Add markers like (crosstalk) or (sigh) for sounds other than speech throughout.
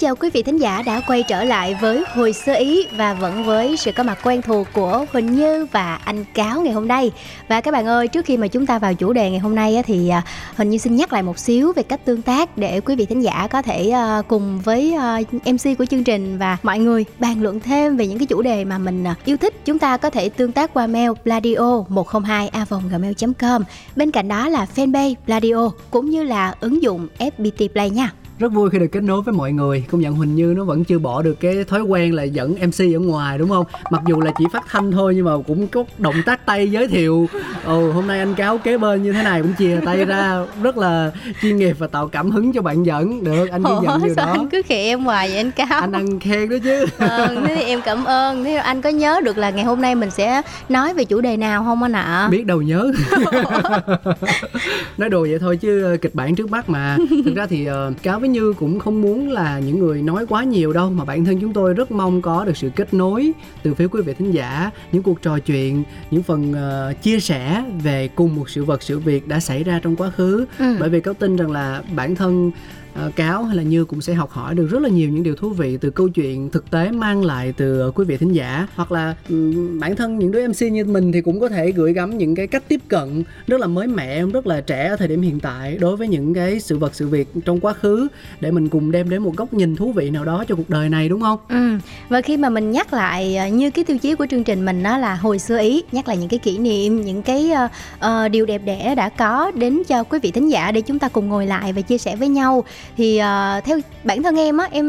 Chào quý vị thính giả đã quay trở lại với Hồi sơ ý và vẫn với sự có mặt quen thuộc của Huỳnh Như và anh Cáo ngày hôm nay. Và các bạn ơi, trước khi mà chúng ta vào chủ đề ngày hôm nay thì à, Huỳnh Như xin nhắc lại một xíu về cách tương tác để quý vị thính giả có thể à, cùng với à, MC của chương trình và mọi người bàn luận thêm về những cái chủ đề mà mình yêu thích. Chúng ta có thể tương tác qua mail bladio 102 gmail com Bên cạnh đó là fanpage Bladio cũng như là ứng dụng FPT Play nha rất vui khi được kết nối với mọi người. Công nhận huỳnh như nó vẫn chưa bỏ được cái thói quen là dẫn mc ở ngoài đúng không? Mặc dù là chỉ phát thanh thôi nhưng mà cũng có động tác tay giới thiệu. Ồ hôm nay anh cáo kế bên như thế này cũng chìa tay ra. Rất là chuyên nghiệp và tạo cảm hứng cho bạn dẫn. Được anh ghi nhận điều đó. anh cứ khệ em hoài vậy anh Cáo? anh ăn khen đó chứ. Thế thì em cảm ơn. Thế anh có nhớ được là ngày hôm nay mình sẽ nói về chủ đề nào không anh ạ? biết đâu nhớ. (laughs) Nói đùa vậy thôi chứ kịch bản trước mắt mà. Thực ra thì ờ, cáo với như cũng không muốn là những người nói quá nhiều đâu mà bản thân chúng tôi rất mong có được sự kết nối từ phía quý vị thính giả những cuộc trò chuyện những phần ờ, chia sẻ về cùng một sự vật sự việc đã xảy ra trong quá khứ Ừ. bởi vì cáo tin rằng là bản thân Ờ, cáo hay là như cũng sẽ học hỏi được rất là nhiều những điều thú vị từ câu chuyện thực tế mang lại từ ờ, quý vị thính giả hoặc là ừ, bản thân những đứa mc như mình thì cũng có thể gửi gắm những cái cách tiếp cận rất là mới mẻ rất là trẻ ở thời điểm hiện tại đối với những cái sự vật sự việc trong quá khứ để mình cùng đem đến một góc nhìn thú vị nào đó cho cuộc đời này đúng không Ừ. Và khi mà mình nhắc lại ờ, như cái tiêu chí của chương trình mình đó là hồi xưa ý nhắc lại những cái kỷ niệm những cái uh, uh, điều đẹp đẽ đã có đến cho quý vị thính giả để chúng ta cùng ngồi lại và chia sẻ với nhau thì ờ, theo bản thân em á em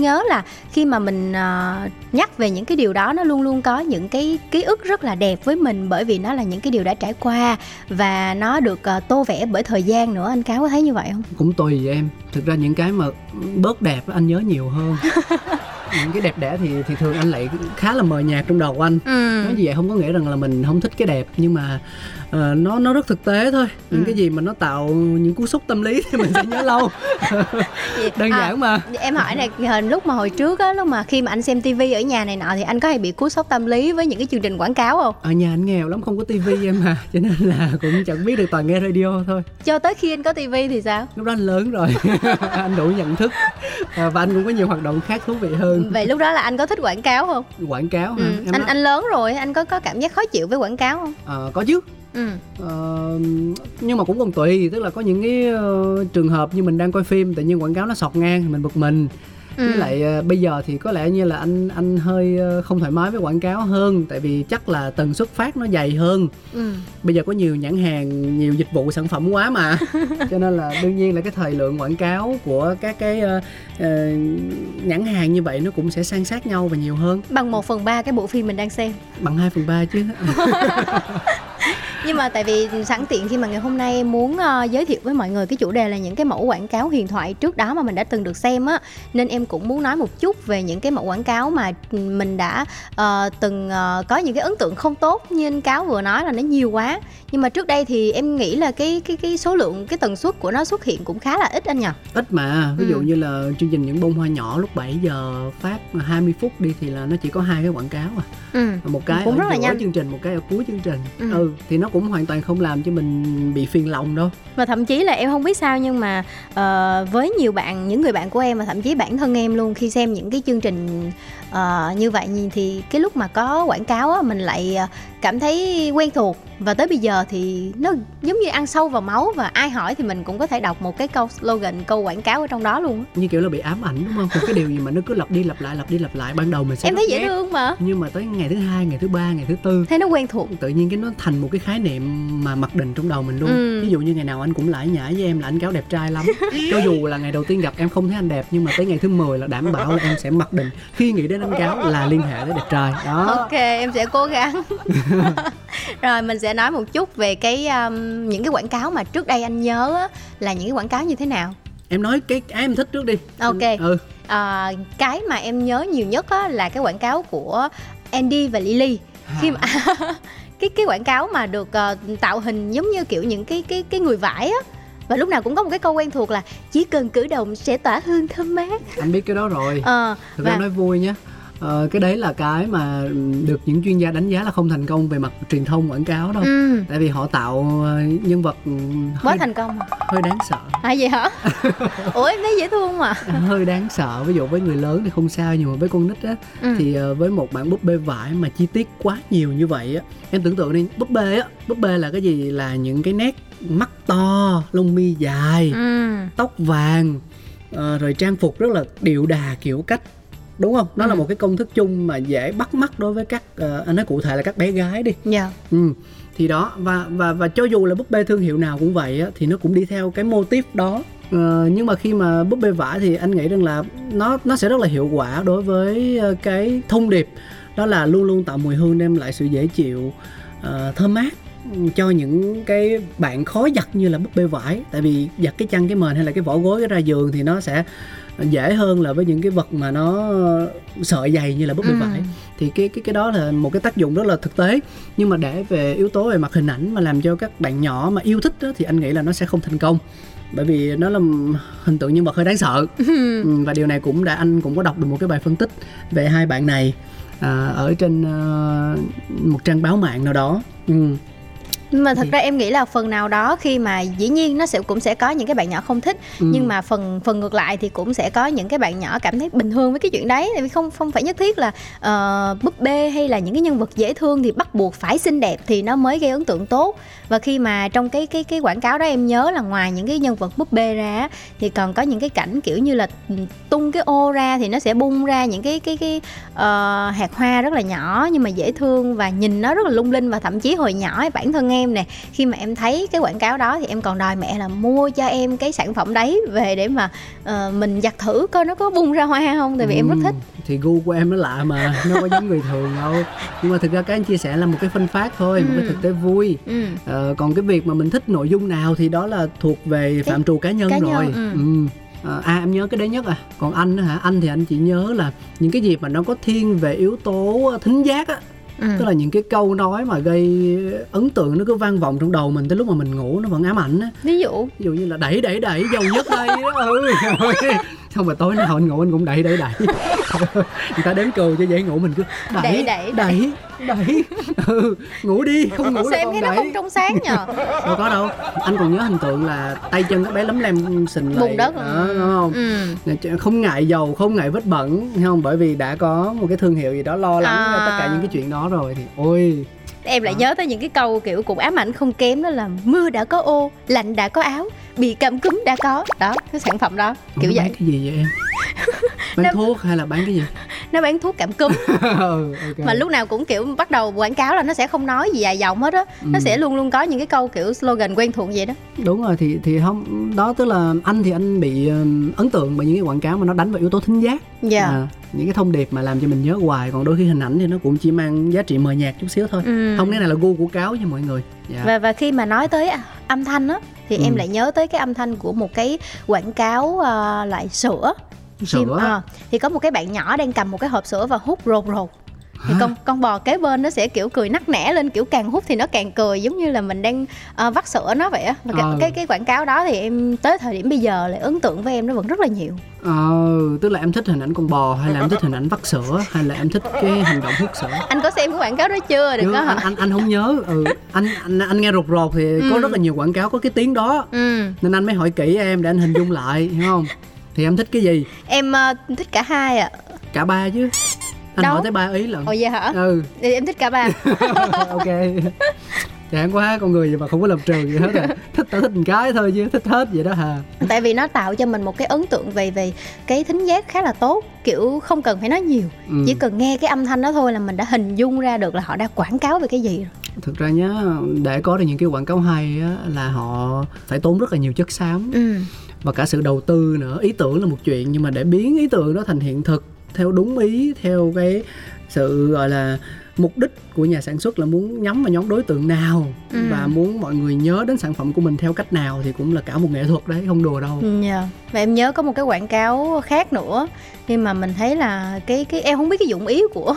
nhớ là khi mà mình ờ, nhắc về những cái điều đó nó luôn luôn có những cái ký ức rất là đẹp với mình bởi vì nó là những cái điều đã trải qua và nó được ờ, tô vẽ bởi thời gian nữa. Anh cáo có thấy như vậy không? Cũng tùy em. Thực ra những cái mà bớt đẹp anh nhớ nhiều hơn (laughs) những cái đẹp đẽ thì thì thường anh lại khá là mờ nhạt trong đầu anh. Ừ. nói như vậy không có nghĩa rằng là mình không thích cái đẹp nhưng mà ờ, nó nó rất thực tế thôi. Những Ừ. cái gì mà nó tạo những cú sốc tâm lý thì mình sẽ nhớ lâu. (laughs) Đơn À, giản mà. em hỏi này hình lúc mà hồi trước á lúc mà khi mà anh xem tivi ở nhà này nọ thì anh có hay bị cú sốc tâm lý với những cái chương trình quảng cáo không? Ở nhà anh nghèo lắm không có tivi em mà cho nên là cũng chẳng biết được toàn nghe radio thôi. Cho tới khi anh có tivi thì sao? Lúc đó anh lớn rồi. (laughs) Anh đủ nhận thức. À, và anh cũng có nhiều hoạt động khác thú vị hơn (laughs) vậy lúc đó là anh có thích quảng cáo không? Quảng cáo hả? Ừ. em anh nói- anh lớn rồi anh có có cảm giác khó chịu với quảng cáo không? Ờ, có chứ. Ừ. Ờ, nhưng mà cũng còn tùy tức là có những cái ờ, trường hợp như mình đang coi phim tự nhiên quảng cáo nó sọt ngang thì mình bực mình Ừ. với lại ờ, bây giờ thì có lẽ như là anh anh hơi ờ, không thoải mái với quảng cáo hơn tại vì chắc là tần suất phát nó dày hơn. Ừ. Bây giờ có nhiều nhãn hàng nhiều dịch vụ sản phẩm quá mà. (laughs) Cho nên là đương nhiên là cái thời lượng quảng cáo của các cái ờ, ờ, nhãn hàng như vậy nó cũng sẽ san sát nhau và nhiều hơn. Bằng 1 phần ba cái bộ phim mình đang xem. Bằng 2 phần ba chứ (laughs) nhưng mà tại vì sẵn tiện khi mà ngày hôm nay em muốn ờ, giới thiệu với mọi người cái chủ đề là những cái mẫu quảng cáo huyền thoại trước đó mà mình đã từng được xem á nên em cũng muốn nói một chút về những cái mẫu quảng cáo mà mình đã ờ, từng ờ, có những cái ấn tượng không tốt như anh cáo vừa nói là nó nhiều quá nhưng mà trước đây thì em nghĩ là cái cái cái số lượng cái tần suất của nó xuất hiện cũng khá là ít anh nhỉ ít mà ví dụ Ừ. như là chương trình những bông hoa nhỏ lúc 7 giờ phát 20 phút đi thì là nó chỉ có hai cái quảng cáo à ừ một cái Cũng ở rất là nhanh. chương trình một cái ở cuối chương trình Ừ. ừ. thì nó cũng hoàn toàn không làm cho mình bị phiền lòng đâu. Và thậm chí là em không biết sao nhưng mà ờ, với nhiều bạn những người bạn của em và thậm chí bản thân em luôn khi xem những cái chương trình ờ, như vậy thì cái lúc mà có quảng cáo á mình lại ờ, cảm thấy quen thuộc. Và tới bây giờ thì nó giống như ăn sâu vào máu và ai hỏi thì mình cũng có thể đọc một cái câu slogan câu quảng cáo ở trong đó luôn như kiểu là bị ám ảnh đúng không? Một cái điều gì mà nó cứ lặp đi lặp lại lặp đi lặp lại ban đầu mình sẽ em thấy dễ thương mà. Nhưng mà tới ngày thứ hai ngày thứ ba ngày thứ tư thấy nó quen thuộc. tự nhiên cái nó thành một cái khái niệm mà mặc định trong đầu mình luôn. Ừ. ví dụ như ngày nào anh cũng lải nhải với em là anh cáo đẹp trai lắm. (laughs) Cho dù là ngày đầu tiên gặp em không thấy anh đẹp nhưng mà tới ngày thứ 10 là đảm bảo là em sẽ mặc định. Khi nghĩ đến anh cáo là liên hệ tới đẹp trai. Đó. Ok em sẽ cố gắng. (laughs) Rồi mình sẽ nói một chút về cái um, những cái quảng cáo mà trước đây anh nhớ á, là những cái quảng cáo như thế nào? Em nói cái cái em thích trước đi. Ok. ừ. À, cái mà em nhớ nhiều nhất á, là cái quảng cáo của Andy và Lily. Khi mà (laughs) cái cái quảng cáo mà được uh, tạo hình giống như kiểu những cái cái cái người vải á. Và lúc nào cũng có một cái câu quen thuộc là chỉ cần cử động sẽ tỏa hương thơm mát. Anh biết cái đó rồi. Ờ thực và nói vui nhé Ờ, cái đấy là cái mà được những chuyên gia đánh giá là không thành công về mặt truyền thông quảng cáo đâu. Ừ, tại vì họ tạo ờ, nhân vật ừ, quá thành công hơi đáng sợ. À vậy hả? (laughs) Ủa em thấy dễ thương mà. Hơi đáng sợ. Ví dụ với người lớn thì không sao nhưng mà với con nít á ừ. thì ờ, với một bản búp bê vải mà chi tiết quá nhiều như vậy á em tưởng tượng đi búp bê á búp bê là cái gì? Là những cái nét mắt to lông mi dài ừ. tóc vàng ờ, rồi trang phục rất là điệu đà kiểu cách đúng không? Nó là Ừ. một cái công thức chung mà dễ bắt mắt đối với các ờ, anh nói cụ thể là các bé gái đi. Dạ. Ừ. Thì đó và và và cho dù là búp bê thương hiệu nào cũng vậy á thì nó cũng đi theo cái mô típ đó. Ờ, nhưng mà khi mà búp bê vải thì anh nghĩ rằng là nó nó sẽ rất là hiệu quả đối với ờ, cái thông điệp. Đó là luôn luôn tạo mùi hương đem lại sự dễ chịu ờ, thơm mát cho những cái bạn khó giặt như là búp bê vải. Tại vì giặt cái chăn cái mền hay là cái vỏ gối cái ra giường thì nó sẽ dễ hơn là với những cái vật mà nó sợi dày như là búp bê Ừ. vải. Thì cái cái cái đó là một cái tác dụng rất là thực tế. Nhưng mà để về yếu tố về mặt hình ảnh mà làm cho các bạn nhỏ mà yêu thích đó, thì anh nghĩ là nó sẽ không thành công. Bởi vì nó là hình tượng nhân vật hơi đáng sợ. (laughs) Ừ, và điều này cũng đã anh cũng có đọc được một cái bài phân tích về hai bạn này à, ở trên ờ, một trang báo mạng nào đó. Ừ. nhưng mà thật Thì- ra em nghĩ là phần nào đó khi mà dĩ nhiên nó sẽ cũng sẽ có những cái bạn nhỏ không thích. Ừ. nhưng mà phần phần ngược lại thì cũng sẽ có những cái bạn nhỏ cảm thấy bình thường với cái chuyện đấy. Tại vì không không phải nhất thiết là ờ, búp bê hay là những cái nhân vật dễ thương thì bắt buộc phải xinh đẹp thì nó mới gây ấn tượng tốt. Và khi mà trong cái cái cái quảng cáo đó em nhớ là ngoài những cái nhân vật búp bê ra thì còn có những cái cảnh kiểu như là ừ, tung cái ô ra thì nó sẽ bung ra những cái cái cái ờ, hạt hoa rất là nhỏ nhưng mà dễ thương và nhìn nó rất là lung linh. Và thậm chí hồi nhỏ bản thân em nè khi mà em thấy cái quảng cáo đó thì em còn đòi mẹ là mua cho em cái sản phẩm đấy về để mà ờ, mình giặt thử coi nó có bung ra hoa không tại vì em rất Ừ, thích thì gu của em nó lạ mà nó có giống người thường đâu nhưng mà thực ra cái anh chia sẻ là một cái phân phát thôi một cái Ừ. thực tế vui ừ. Ờ, còn cái việc mà mình thích nội dung nào thì đó là thuộc về phạm trù cá nhân cá nhân, rồi ừ. ừ. Ờ, à em nhớ cái đấy nhất à còn anh hả anh thì anh chỉ nhớ là những cái gì mà nó có thiên về yếu tố thính giác á Ừ. tức là những cái câu nói mà gây ấn tượng nó cứ vang vọng trong đầu mình tới lúc mà mình ngủ nó vẫn ám ảnh á ví dụ ví dụ như là đẩy đẩy đẩy giàu nhất đây (laughs) ừ. Xong rồi tối nào anh ngủ anh cũng đẩy đẩy đẩy. (laughs) Người ta đến cười cho dễ ngủ mình cứ đẩy Đẩy, đẩy, đẩy. đẩy ừ ngủ đi không ngủ sao là em còn thấy nó không trong sáng nhờ? Đâu có đâu anh còn nhớ hình tượng là tay chân các bé lấm lem sình lại. Bùn đất. Đúng không? Ừ. không ngại dầu không ngại vết bẩn không? Bởi vì đã có một cái thương hiệu gì đó lo lắng À. cho tất cả những cái chuyện đó rồi thì ôi. Em lại Đó. nhớ tới những cái câu kiểu cũng ám ảnh không kém đó là mưa đã có ô lạnh đã có áo bị cảm cúm đã có. Đó cái sản phẩm đó kiểu Ủa, bán vậy. cái gì vậy em? (laughs) Bán Nó- thuốc hay là bán cái gì? Nó bán thuốc cảm cúm. (laughs) Ừ, ok. mà lúc nào cũng kiểu bắt đầu quảng cáo là nó sẽ không nói gì dài dòng hết á. Nó Ừ. sẽ luôn luôn có những cái câu kiểu slogan quen thuộc vậy đó. Đúng rồi thì thì không đó tức là anh thì anh bị ừm, ấn tượng bởi những cái quảng cáo mà nó đánh vào yếu tố thính giác. Dạ. À, những cái thông điệp mà làm cho mình nhớ hoài còn đôi khi hình ảnh thì nó cũng chỉ mang giá trị mờ nhạt chút xíu thôi Ừ. không cái này là gu của cáo nha mọi người dạ. và và khi mà nói tới à, âm thanh á thì Ừ. em lại nhớ tới cái âm thanh của một cái quảng cáo à, loại sữa sữa Chim- ờ, thì có một cái bạn nhỏ đang cầm một cái hộp sữa và hút rột rột thì con con bò kế bên nó sẽ kiểu cười nắc nẻ lên kiểu càng hút thì nó càng cười giống như là mình đang ờ, vắt sữa nó vậy á. Cái, Ờ. cái cái quảng cáo đó thì em tới thời điểm bây giờ lại ấn tượng với em nó vẫn rất là nhiều. Ờ tức là em thích hình ảnh con bò hay là em thích hình ảnh vắt sữa hay là em thích cái hành động hút sữa? Anh có xem cái quảng cáo đó chưa? Đừng Chứ có anh, hả anh anh không nhớ. Ừ anh anh anh nghe rụt rột thì có Ừ. rất là nhiều quảng cáo có cái tiếng đó. Ừ. nên anh mới hỏi kỹ em để anh hình dung lại hiểu không? Thì em thích cái gì? Em ờ, thích cả hai ạ. Cả ba chứ anh Đâu? hỏi tới ba ý lận. Ồ vậy hả? Ừ. Thì em thích cả ba. (laughs) Ok. Chán quá con người gì mà không có lập trường gì hết à. Thích tao thích một cái thôi chứ thích hết vậy đó hà tại vì nó tạo cho mình một cái ấn tượng về về cái thính giác khá là tốt kiểu không cần phải nói nhiều. Ừ. chỉ cần nghe cái âm thanh đó thôi là mình đã hình dung ra được là họ đã quảng cáo về cái gì rồi. Thực ra nhá để có được những cái quảng cáo hay á, là họ phải tốn rất là nhiều chất xám. Ừ. Và cả sự đầu tư nữa. Ý tưởng là một chuyện nhưng mà để biến ý tưởng đó thành hiện thực theo đúng ý theo cái sự gọi là mục đích của nhà sản xuất là muốn nhắm vào nhóm đối tượng nào Ừ. và muốn mọi người nhớ đến sản phẩm của mình theo cách nào thì cũng là cả một nghệ thuật đấy không đùa đâu Dạ. Và em nhớ có một cái quảng cáo khác nữa nhưng mà mình thấy là cái cái em không biết cái dụng ý của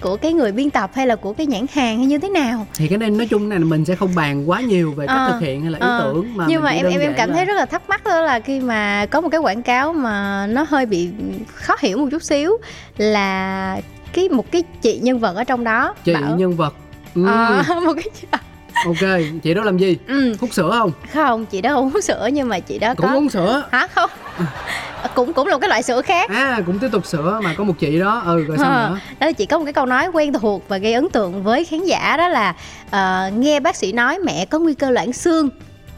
của cái người biên tập hay là của cái nhãn hàng hay như thế nào. thì cái này nói chung này là mình sẽ không bàn quá nhiều về cách Ờ, thực hiện hay là ý ờ. tưởng mà nhưng mà em em em cảm là- thấy rất là thắc mắc đó là khi mà có một cái quảng cáo mà nó hơi bị khó hiểu một chút xíu là cái một cái chị nhân vật ở trong đó chị bảo nhân vật? Ừ, Ờ, (laughs) một cái ok chị đó làm gì? Ừ, hút sữa không? Không chị đó không uống sữa nhưng mà chị đó cũng có uống sữa? Hả? Không. Cũng cũng là một cái loại sữa khác. À cũng tiếp tục sữa mà có một chị đó. Ừ rồi sao Ờ, nữa? Đó chị có một cái câu nói quen thuộc và gây ấn tượng với khán giả đó là ờ, nghe bác sĩ nói mẹ có nguy cơ loãng xương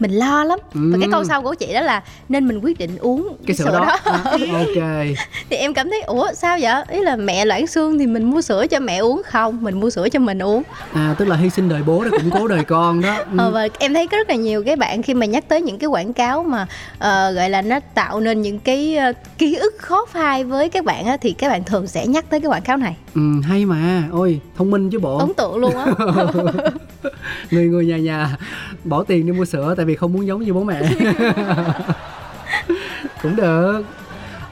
mình lo lắm. Và cái Ừ. câu sau của chị đó là nên mình quyết định uống cái sữa, đó, À, (laughs) ok. Thì em cảm thấy ủa sao vậy? Ý là mẹ loãng xương thì mình mua sữa cho mẹ uống. Không mình mua sữa cho mình uống. À tức là hy sinh đời bố để củng cố đời con đó. Ừ. (laughs) ờ, và em thấy có rất là nhiều cái bạn khi mà nhắc tới những cái quảng cáo mà ờ, gọi là nó tạo nên những cái ờ, ký ức khó phai với các bạn á, thì các bạn thường sẽ nhắc tới cái quảng cáo này. Ừ hay mà. Ôi thông minh chứ bộ. Ấn tượng luôn á. (laughs) Người người nhà nhà bỏ tiền đi mua sữa tại vì không muốn giống như bố mẹ. (laughs) Cũng được.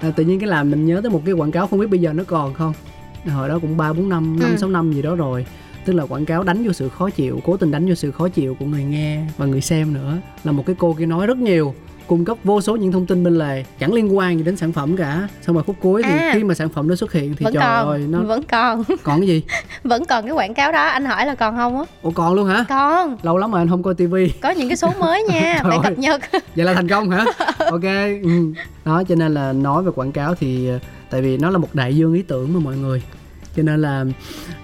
À, tự nhiên cái làm mình nhớ tới một cái quảng cáo không biết bây giờ nó còn không? Hồi đó cũng ba bốn năm năm Ừ. sáu năm gì đó rồi. Tức là quảng cáo đánh vô sự khó chịu cố tình đánh vô sự khó chịu của người nghe và người xem nữa. Là một cái cô kia nói rất nhiều cung cấp vô số những thông tin bên lề chẳng liên quan gì đến sản phẩm cả. Xong rồi khúc cuối thì À. khi mà sản phẩm đó xuất hiện thì vẫn trời còn. ơi nó vẫn còn. còn cái gì? (laughs) Vẫn còn cái quảng cáo đó. Anh hỏi là còn không á? Ủa còn luôn hả? Còn. Lâu lắm mà anh không coi tivi. Có những cái số mới nha. (laughs) Phải cập nhật. Vậy là thành công hả? (laughs) Ok ừ. đó cho nên là nói về quảng cáo thì ờ, tại vì nó là một đại dương ý tưởng mà mọi người cho nên là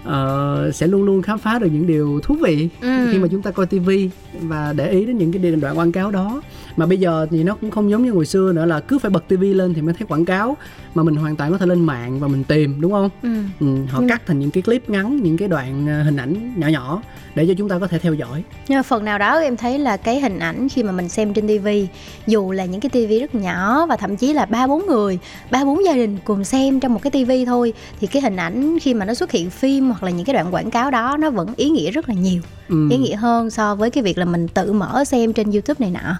ờ, sẽ luôn luôn khám phá được những điều thú vị Ừ. khi mà chúng ta coi tivi và để ý đến những cái đoạn quảng cáo đó mà bây giờ thì nó cũng không giống như hồi xưa nữa là cứ phải bật tivi lên thì mới thấy quảng cáo mà mình hoàn toàn có thể lên mạng và mình tìm đúng không ừ. ừ, họ Ừ. cắt thành những cái clip ngắn những cái đoạn ờ, hình ảnh nhỏ nhỏ để cho chúng ta có thể theo dõi nhưng mà phần nào đó em thấy là cái hình ảnh khi mà mình xem trên tivi dù là những cái tivi rất nhỏ và thậm chí là ba bốn người ba bốn gia đình cùng xem trong một cái tivi thôi thì cái hình ảnh khi mà nó xuất hiện phim hoặc là những cái đoạn quảng cáo đó nó vẫn ý nghĩa rất là nhiều ừ. ý nghĩa hơn so với cái việc là mình tự mở xem trên youtube này nọ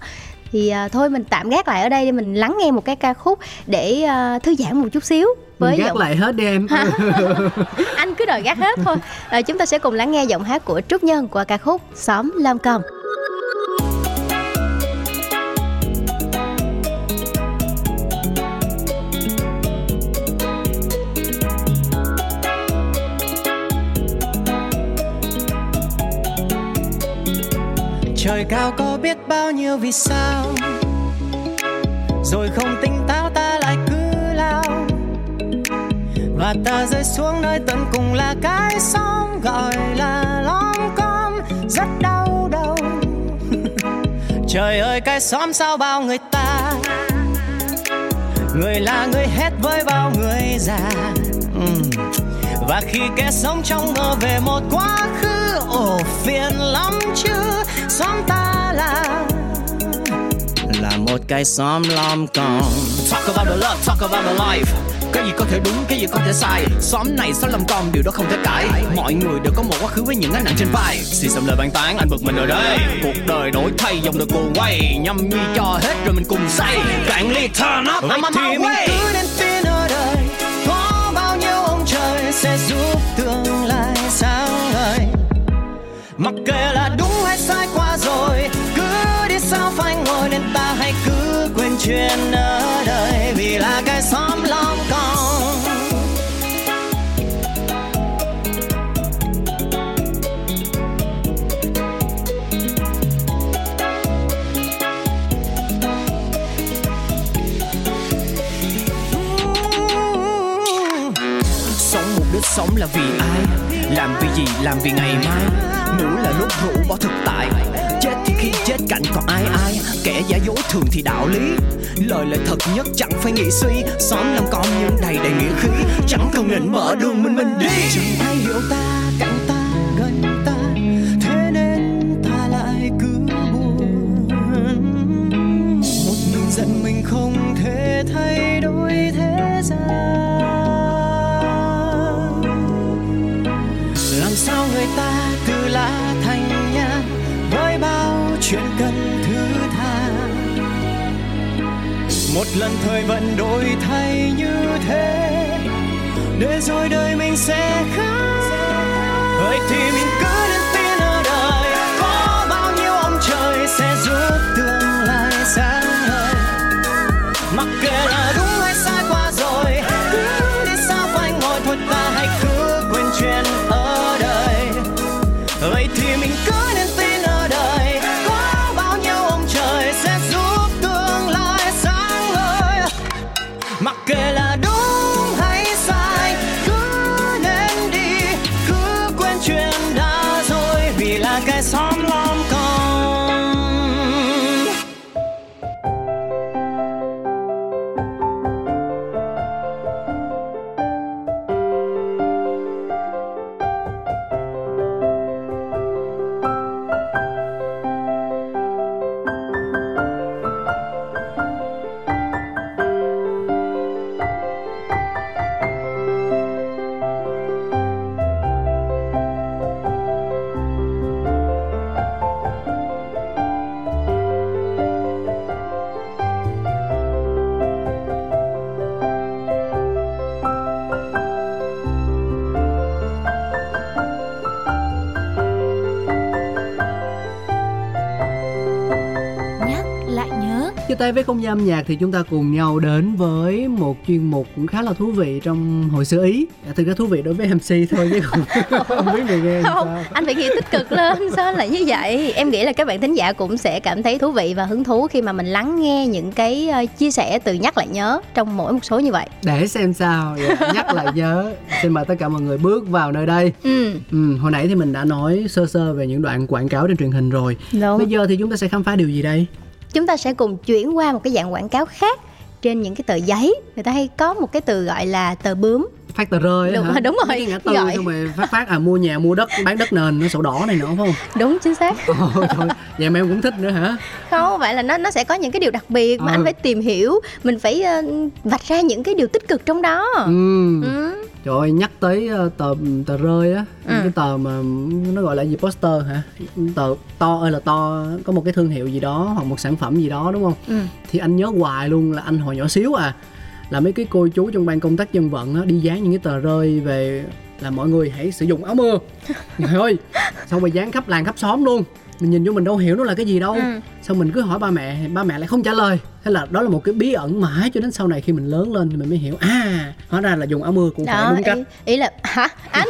thì à, thôi mình tạm gác lại ở đây để mình lắng nghe một cái ca khúc để à, thư giãn một chút xíu với Mình gác giọng lại hết đi em. (laughs) Anh cứ đòi gác hết thôi. À, chúng ta sẽ cùng lắng nghe giọng hát của trúc nhân qua ca khúc xóm lam cầm trời cao có biết bao nhiêu vì sao? Rồi không tỉnh táo ta lại cứ lao. Và ta rơi xuống nơi tận cùng là cái xóm gọi là lom com, rất đau đầu. (laughs) Trời ơi, cái xóm sao bao người ta? Người là người hết với bao người già. Ừ và khi kẻ sống trong mơ về một quá khứ ồ phiền lắm chứ. Xóm ta là là một cái xóm lom com talk about the love talk about the life. Cái gì có thể đúng cái gì có thể sai. Xóm này xóm lom com điều đó không thể cãi. Mọi người đều có một quá khứ với những gánh nặng trên vai. Xì xầm lời bàn tán anh bực mình ở đây cuộc đời đổi thay dòng đời cuồng quay. Nhâm nhi cho hết rồi mình cùng say. Cạn ly turn up I'm on my way sẽ giúp tương lai sáng ngời. Mặc kệ là đúng hay sai qua rồi, cứ đi sao phải ngồi nên ta hãy cứ quên chuyện ở đời. Vì là cái xóm lòng con lướt sống là vì ai? Làm vì gì? Làm vì ngày mai. Ngủ là lúc rủ bỏ thực tại. Chết thì khi chết cạnh còn ai ai? Kẻ giả dối thường thì đạo lý. Lời là thật nhất, chẳng phải nghĩ suy. Xóm làm con nhưng đầy đầy nghĩa khí. Chẳng cần nịnh mở đường mình mình đi. Chẳng ai hiểu ta? Một lần thời vận đổi thay như thế, để rồi đời mình sẽ khác. Vậy thì mình cứ nên tin ở đời có bao nhiêu ông trời sẽ giúp Chia tay với không gian âm nhạc thì chúng ta cùng nhau đến với một chuyên mục cũng khá là thú vị trong hội xưa Ý. À, thực ra thú vị đối với MC thôi chứ (laughs) không, không biết người nghe không sao. anh phải nghĩ tích cực lên sao lại như vậy em nghĩ là các bạn thính giả cũng sẽ cảm thấy thú vị và hứng thú khi mà mình lắng nghe những cái ờ, chia sẻ từ nhắc lại nhớ trong mỗi một số như vậy Để xem sao, Dạ, nhắc lại nhớ. Xin mời tất cả mọi người bước vào nơi đây. ừ Ừ, hồi nãy thì mình đã nói sơ sơ về những đoạn quảng cáo trên truyền hình rồi. đúng Bây giờ thì chúng ta sẽ khám phá điều gì đây? Chúng ta sẽ cùng chuyển qua một cái dạng quảng cáo khác trên những cái tờ giấy. Người ta hay có một cái từ gọi là tờ bướm. Phát tờ rơi á Đúng hả? rồi, đúng rồi. Ngã tư Gọi. xong rồi phát phát à mua nhà mua đất bán đất nền nó sổ đỏ này nữa phải không? đúng chính xác Ồ, vậy mà em cũng thích nữa hả? không phải là nó nó sẽ có những cái điều đặc biệt mà Ừ. anh phải tìm hiểu mình phải ờ, vạch ra những cái điều tích cực trong đó Ừ. ừ. Trời ơi, nhắc tới ờ, tờ tờ rơi á, Ừ. cái tờ mà nó gọi là gì poster hả? Tờ to ơi là to, có một cái thương hiệu gì đó hoặc một sản phẩm gì đó đúng không? Ừ. Thì anh nhớ hoài luôn là anh hồi nhỏ xíu à là mấy cái cô chú trong ban công tác dân vận á đi dán những cái tờ rơi về là mọi người hãy sử dụng áo mưa. (laughs) Trời ơi, xong rồi dán khắp làng khắp xóm luôn. Mình nhìn vô mình đâu hiểu nó là cái gì đâu. Ừ. Xong mình cứ hỏi ba mẹ, ba mẹ lại không trả lời. Thế là đó là một cái bí ẩn mãi cho đến sau này khi mình lớn lên thì mình mới hiểu à, hóa ra là dùng áo mưa cũng phải đó đúng cách. ý, ý là hả anh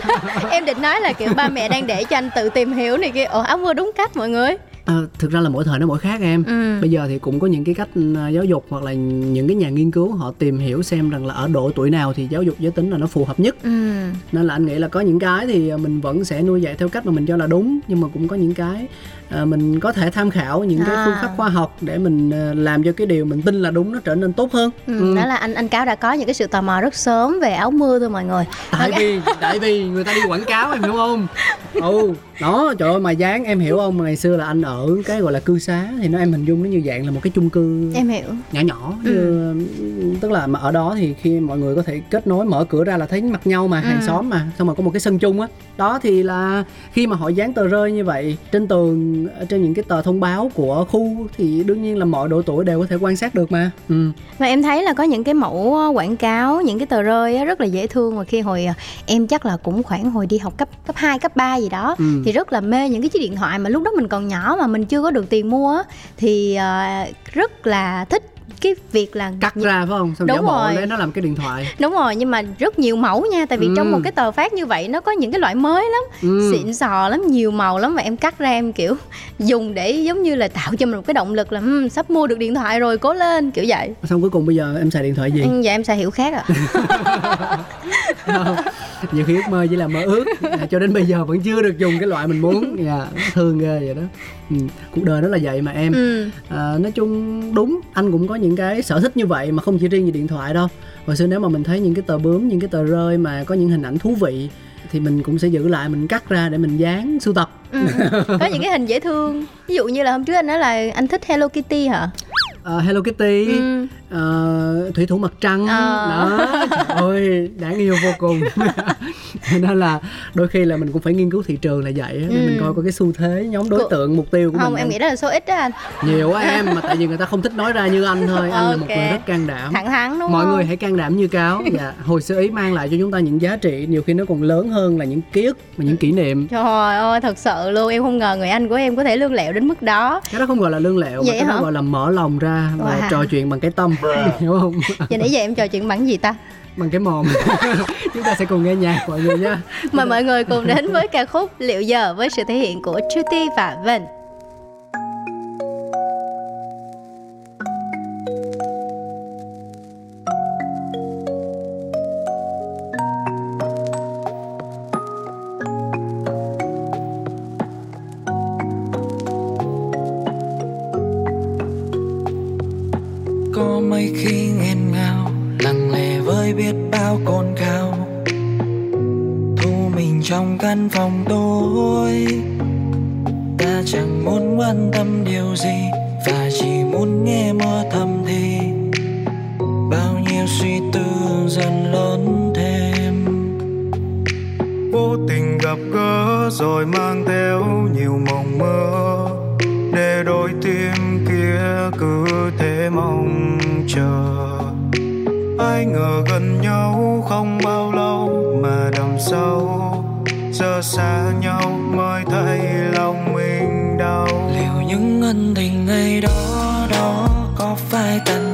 em định nói là kiểu ba mẹ đang để cho anh tự tìm hiểu này kia ồ áo mưa đúng cách mọi người Ờ, thực ra là mỗi thời nó mỗi khác em. Ừ. bây giờ thì cũng có những cái cách ờ, giáo dục hoặc là những cái nhà nghiên cứu họ tìm hiểu xem rằng là ở độ tuổi nào thì giáo dục giới tính là nó phù hợp nhất. Ừ. Nên là anh nghĩ là có những cái thì mình vẫn sẽ nuôi dạy theo cách mà mình cho là đúng nhưng mà cũng có những cái ờ, mình có thể tham khảo những cái À. phương pháp khoa học để mình ờ, làm cho cái điều mình tin là đúng nó trở nên tốt hơn. Ừ, Ừ. đó là anh anh cáo đã có những cái sự tò mò rất sớm về áo mưa thôi mọi người. Tại vì tại vì người ta đi quảng cáo em hiểu không? Ừ đó trời ơi mà dán em hiểu không? Ngày xưa là anh ở cái gọi là cư xá thì nó em hình dung nó như dạng là một cái chung cư em hiểu. nhỏ nhỏ như, tức là mà ở đó thì khi mọi người có thể kết nối mở cửa ra là thấy mặt nhau mà hàng Ừ. xóm mà xong rồi có một cái sân chung á. Đó thì là khi mà họ dán tờ rơi như vậy trên tường ở trên những cái tờ thông báo của khu thì đương nhiên là mọi độ tuổi đều có thể quan sát được mà ừ. và em thấy là có những cái mẫu ờ, quảng cáo những cái tờ rơi rất là dễ thương mà khi hồi ờ, em chắc là cũng khoảng hồi đi học cấp cấp 2, cấp 3 gì đó Ừ. thì rất là mê những cái chiếc điện thoại mà lúc đó mình còn nhỏ mà mình chưa có được tiền mua thì ờ, rất là thích cái việc là cắt ra phải không xong Đúng giả bộ rồi. lấy nó làm cái điện thoại đúng rồi nhưng mà rất nhiều mẫu nha tại vì Ừ. trong một cái tờ phát như vậy nó có những cái loại mới lắm ừ. xịn sò lắm nhiều màu lắm và em cắt ra em kiểu (laughs) dùng để giống như là tạo cho mình một cái động lực là "Ừm, sắp mua được điện thoại rồi cố lên kiểu vậy xong cuối cùng bây giờ em xài điện thoại gì ừ, dạ em sẽ hiểu khác ạ (laughs) nhiều khi ước mơ chỉ là mơ ước à, cho đến bây giờ vẫn chưa được dùng cái loại mình muốn (laughs) dạ thương ghê vậy đó ừ. cuộc đời nó là vậy mà em ừ. à, nói chung đúng anh cũng có những cái sở thích như vậy mà không chỉ riêng về điện thoại đâu. Hồi xưa nếu mà mình thấy những cái tờ bướm những cái tờ rơi mà có những hình ảnh thú vị thì mình cũng sẽ giữ lại mình cắt ra để mình dán sưu tập. Ừ. có những cái hình dễ thương. Ví dụ như là hôm trước anh nói là anh thích Hello Kitty hả? Ờ, Hello Kitty. Ừ. ờ, thủy thủ mặt trăng. Ờ. đó trời ơi đáng yêu vô cùng. (laughs) Nên là đôi khi là mình cũng phải nghiên cứu thị trường là vậy để mình Ừ. coi coi cái xu thế nhóm đối tượng mục tiêu của không mình em nghĩ đó là số ít đó anh. Nhiều quá em mà tại vì người ta không thích nói ra như anh thôi. Anh là một người rất can đảm. Thẳng thắn đúng mọi không? người hãy can đảm như cáo. Dạ hồi sơ ý mang lại cho chúng ta những giá trị nhiều khi nó còn lớn hơn là những ký ức và những kỷ niệm. Trời ơi thật sự luôn em không ngờ người anh của em có thể lương lẹo đến mức đó. Cái đó không gọi là lương lẹo mà Vậy cái hả? đó gọi là mở lòng ra và Wow. trò chuyện bằng cái tâm (laughs) hiểu không? (laughs) Giờ nãy giờ em trò chuyện bằng gì ta? Bằng cái mồm. (laughs) Chúng ta sẽ cùng nghe nhạc mọi người nha Mời mọi người cùng đến với ca khúc Liệu giờ với sự thể hiện của Truty và Vân những ân tình ngày đó đó có phải tàn?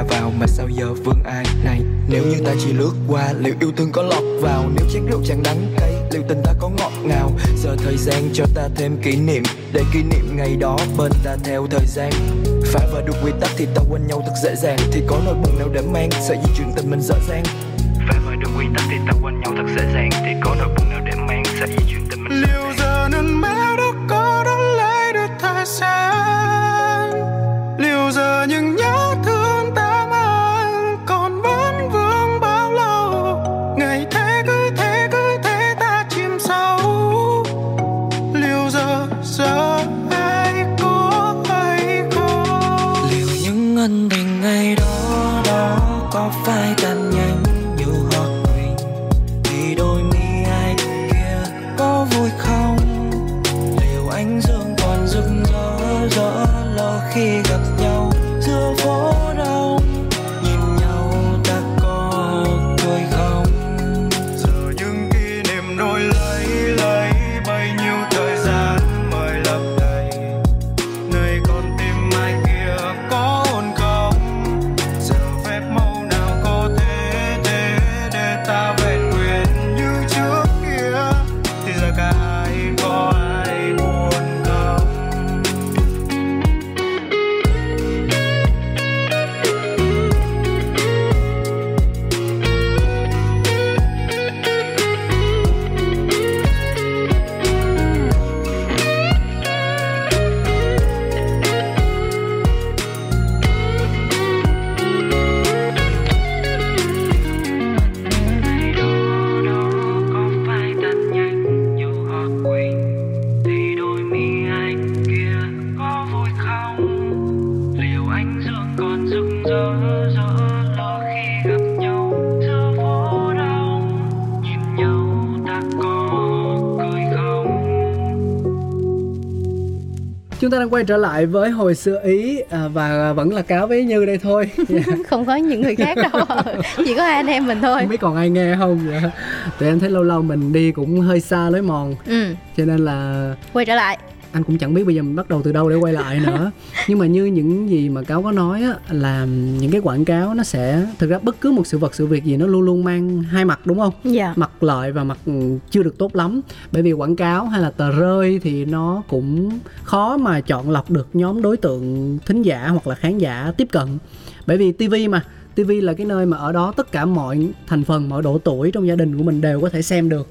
Ra vào, mà sao giờ vương ai này? Nếu như ta chỉ lướt qua, liệu yêu thương có lọt vào? Nếu chén rượu chẳng đắng cay, liệu tình ta có ngọt ngào? Giờ thời gian cho ta thêm kỷ niệm, để kỷ niệm ngày đó bên ta theo thời gian. Phá vỡ được quy tắc thì ta quên nhau thật dễ dàng. Thì có nỗi buồn nào để mang sẽ di chuyện tình mình dở dang phá vỡ được quy tắc thì ta quên nhau thật dễ dàng. Thì có nỗi buồn chúng ta đang quay trở lại với hồi xưa ý à, và vẫn là cáo với như đây thôi yeah. (laughs) Dạ. không có những người khác đâu (laughs) chỉ có hai anh em mình thôi không biết còn ai nghe không vậy yeah. tụi em thấy lâu lâu mình đi cũng hơi xa lối mòn ừ. cho nên là quay trở lại anh cũng chẳng biết bây giờ mình bắt đầu từ đâu để quay lại nữa. (laughs) Nhưng mà như những gì mà cáo có nói á, là những cái quảng cáo nó sẽ thực ra bất cứ một sự vật sự việc gì nó luôn luôn mang hai mặt đúng không? Dạ. Mặt lợi và mặt chưa được tốt lắm. Bởi vì quảng cáo hay là tờ rơi thì nó cũng khó mà chọn lọc được nhóm đối tượng thính giả hoặc là khán giả tiếp cận. Bởi vì tivi mà TV là cái nơi mà ở đó tất cả mọi thành phần mọi độ tuổi trong gia đình của mình đều có thể xem được.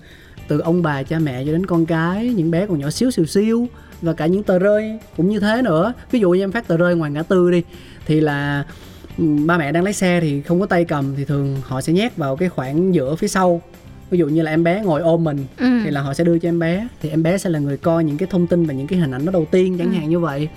Từ ông bà cha mẹ cho đến con cái những bé còn nhỏ xíu xìu xiu và cả những tờ rơi cũng như thế nữa. Ví dụ như em phát tờ rơi ngoài ngã tư đi thì là ừ, ba mẹ đang lái xe thì không có tay cầm thì thường họ sẽ nhét vào cái khoảng giữa phía sau. Ví dụ như là em bé ngồi ôm mình ừ. thì là họ sẽ đưa cho em bé thì em bé sẽ là người coi những cái thông tin và những cái hình ảnh đó đầu tiên chẳng Ừ. hạn như vậy.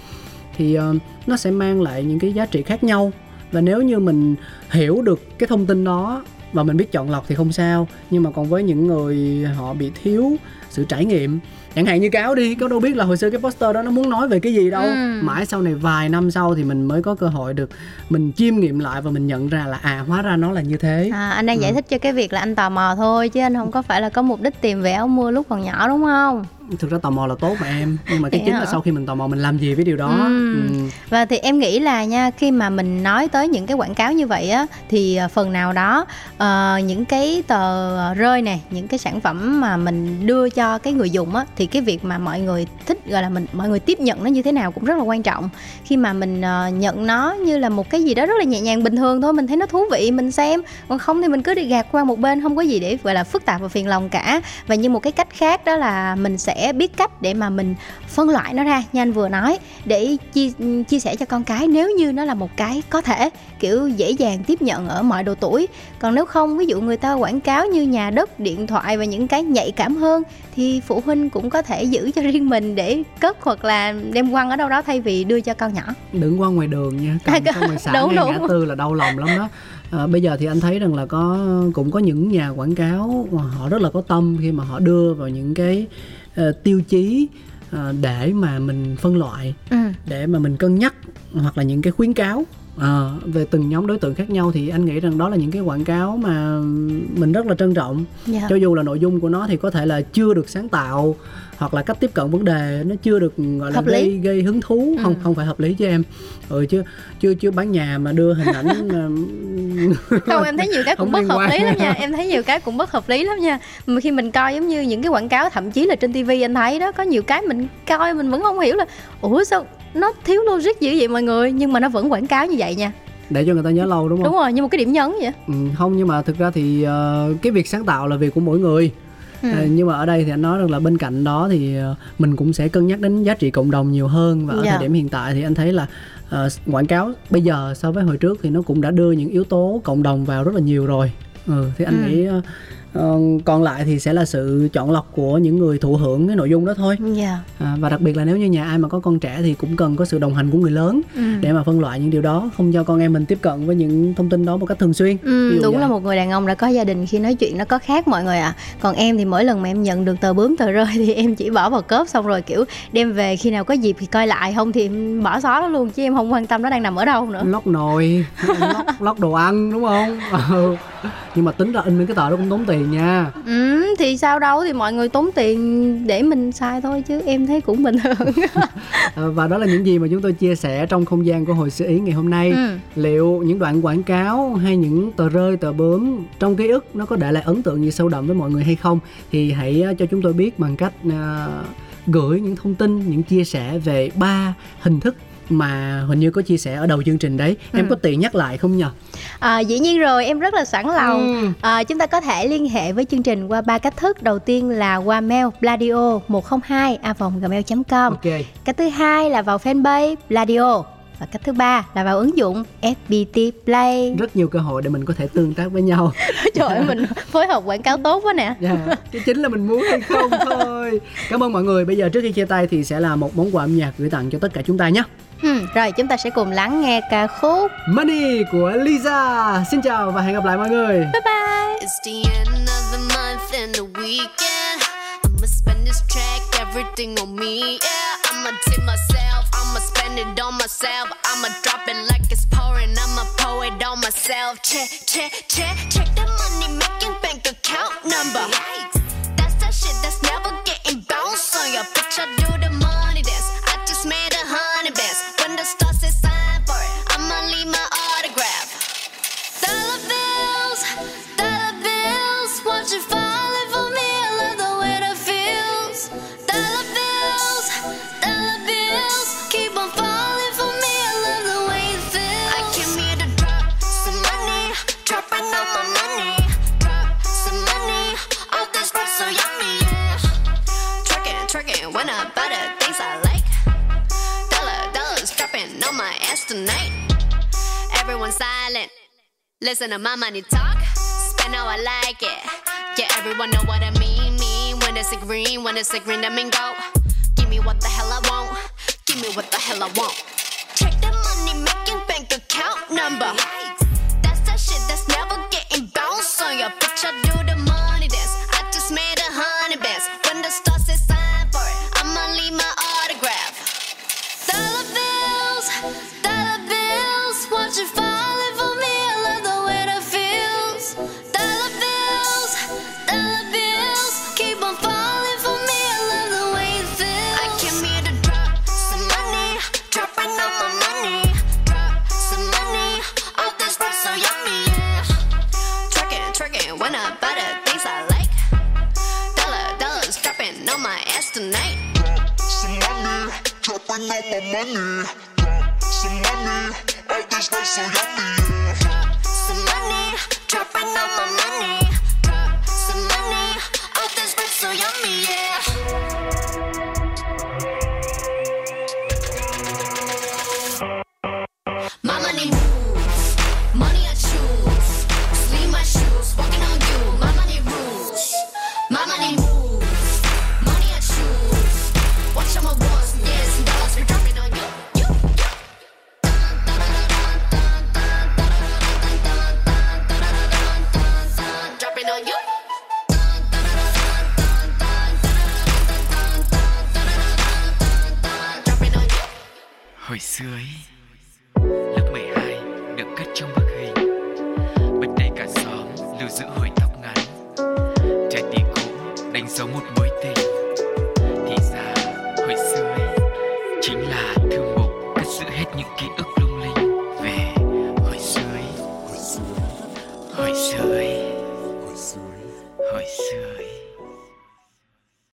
Thì ờ, nó sẽ mang lại những cái giá trị khác nhau. Và nếu như mình hiểu được cái thông tin đó và mình biết chọn lọc thì không sao. Nhưng mà còn với những người họ bị thiếu sự trải nghiệm chẳng hạn như cáo đi cáo đâu biết là hồi xưa cái poster đó nó muốn nói về cái gì đâu Ừ. mãi sau này vài năm sau thì mình mới có cơ hội được mình chiêm nghiệm lại và mình nhận ra là à hóa ra nó là như thế À, anh đang giải Ừ. thích cho cái việc là anh tò mò thôi chứ anh không có phải là có mục đích tìm về áo mưa lúc còn nhỏ đúng không? Thực ra tò mò là tốt mà em nhưng mà cái Vậy chính hả? là sau khi mình tò mò mình làm gì với điều đó Ừm. Ừ. Và thì em nghĩ là nha khi mà mình nói tới những cái quảng cáo như vậy á thì ờ, phần nào đó ờ, những cái tờ rơi nè, những cái sản phẩm mà mình đưa cho cái người dùng á thì cái việc mà mọi người thích gọi là mình mọi người tiếp nhận nó như thế nào cũng rất là quan trọng. Khi mà mình ờ, nhận nó như là một cái gì đó rất là nhẹ nhàng bình thường thôi, mình thấy nó thú vị mình xem, còn không thì mình cứ đi gạt qua một bên không có gì để gọi là phức tạp và phiền lòng cả. Và như một cái cách khác đó là mình sẽ biết cách để mà mình phân loại nó ra. Như anh vừa nói để chia chia sẻ cho con cái nếu như nó là một cái có thể kiểu dễ dàng tiếp nhận ở mọi độ tuổi. Còn nếu không ví dụ người ta quảng cáo như nhà đất điện thoại và những cái nhạy cảm hơn thì phụ huynh cũng có thể giữ cho (laughs) riêng mình để cất hoặc là đem quăng ở đâu đó thay vì đưa cho con nhỏ. Đừng qua ngoài đường nha cầm (laughs) À, ngoài xã đúng, đúng. ngã tư là đau lòng lắm đó. À, bây giờ thì anh thấy rằng là có cũng có những nhà quảng cáo mà họ rất là có tâm khi mà họ đưa vào những cái ờ, tiêu chí ờ, để mà mình phân loại ừ. để mà mình cân nhắc hoặc là những cái khuyến cáo ờ, về từng nhóm đối tượng khác nhau thì anh nghĩ rằng đó là những cái quảng cáo mà mình rất là trân trọng dạ. cho dù là nội dung của nó thì có thể là chưa được sáng tạo hoặc là cách tiếp cận vấn đề nó chưa được gọi là Hợp lý. gây gây hứng thú. Ừ. không không phải hợp lý chứ em. Ừ chứ chưa chưa bán nhà mà đưa hình ảnh (laughs) ờ, không em thấy nhiều cái (laughs) cũng bất hợp lý lắm nha. (laughs) Em thấy nhiều cái cũng bất hợp lý lắm nha. Mà khi mình coi giống như những cái quảng cáo thậm chí là trên tivi anh thấy đó có nhiều cái mình coi mình vẫn không hiểu là ủa sao nó thiếu logic dữ vậy mọi người? Nhưng mà nó vẫn quảng cáo như vậy nha. Để cho người ta nhớ lâu đúng không? Đúng rồi như một cái điểm nhấn vậy. Ừ, không nhưng mà thực ra thì ờ, cái việc sáng tạo là việc của mỗi người Ừ. Ờ, nhưng mà ở đây thì anh nói rằng là bên cạnh đó thì ờ, mình cũng sẽ cân nhắc đến giá trị cộng đồng nhiều hơn và ở Dạ. thời điểm hiện tại thì anh thấy là ờ, quảng cáo bây giờ so với hồi trước thì nó cũng đã đưa những yếu tố cộng đồng vào rất là nhiều rồi ừ, thì anh Ừ. nghĩ ờ, ờ, còn lại thì sẽ là sự chọn lọc của những người thụ hưởng cái nội dung đó thôi. Dạ. À, và đặc biệt là nếu như nhà ai mà có con trẻ thì cũng cần có sự đồng hành của người lớn ừ. để mà phân loại những điều đó không cho con em mình tiếp cận với những thông tin đó một cách thường xuyên. Ừ, đúng vậy. là một người đàn ông đã có gia đình khi nói chuyện nó có khác mọi người ạ. Còn em thì mỗi lần mà em nhận được tờ bướm tờ rơi (laughs) thì em chỉ bỏ vào cốp xong rồi kiểu đem về khi nào có dịp thì coi lại không thì em bỏ xó nó luôn chứ em không quan tâm nó đang nằm ở đâu nữa. Lót nồi (laughs) lót, lót đồ ăn đúng không? (laughs) Ừ. nhưng mà tính ra in cái tờ đó cũng tốn tiền nha. Ừ thì sao đâu thì mọi người tốn tiền để mình xài thôi chứ em thấy cũng bình thường. (laughs) Ờ, và đó là những gì mà chúng tôi chia sẻ trong không gian của hồi sơ ý ngày hôm nay. Ừ. liệu những đoạn quảng cáo hay những tờ rơi tờ bướm trong ký ức nó có để lại ấn tượng gì sâu đậm với mọi người hay không? Thì hãy ờ, cho chúng tôi biết bằng cách ờ, gửi những thông tin những chia sẻ về ba hình thức mà hình như có chia sẻ ở đầu chương trình đấy em Ừ. có tiện nhắc lại không nhờ à, dĩ nhiên rồi em rất là sẵn lòng Ừ. à, chúng ta có thể liên hệ với chương trình qua ba cách thức đầu tiên là qua mail bladio 102 a gmail com ok Cách thứ hai là vào fanpage Bladio và cách thứ ba là vào ứng dụng FPT Play. rất nhiều cơ hội để mình có thể tương tác với nhau (laughs) Trời ơi mình phối hợp quảng cáo tốt quá nè. Dạ, cái chính là mình muốn hay không thôi. Cảm ơn mọi người. Bây giờ trước khi chia tay thì sẽ là một món quà âm nhạc gửi tặng cho tất cả chúng ta nhé. Hmm, rồi chúng ta sẽ cùng lắng nghe ca khúc Money của Lisa. Xin chào và hẹn gặp lại mọi người. Bye bye. It's the end of the month and the weekend. I'ma spend this track, everything on me. Yeah, I'ma take myself, I'ma spend it on myself. I'ma drop it like it's pouring, I'ma pour it on myself. Check, check, check, check the money making bank account number. Yikes. That's that shit that's never getting bounced on your bitch. I do the money. Silent. Listen to my money talk, spend how I like it. Yeah, everyone know what I mean, mean. When it's a green, when it's a green, I mean go. Give me what the hell I want, give me what the hell I want. Check the money making bank account number. money, drop some money. All this stuff so yummy.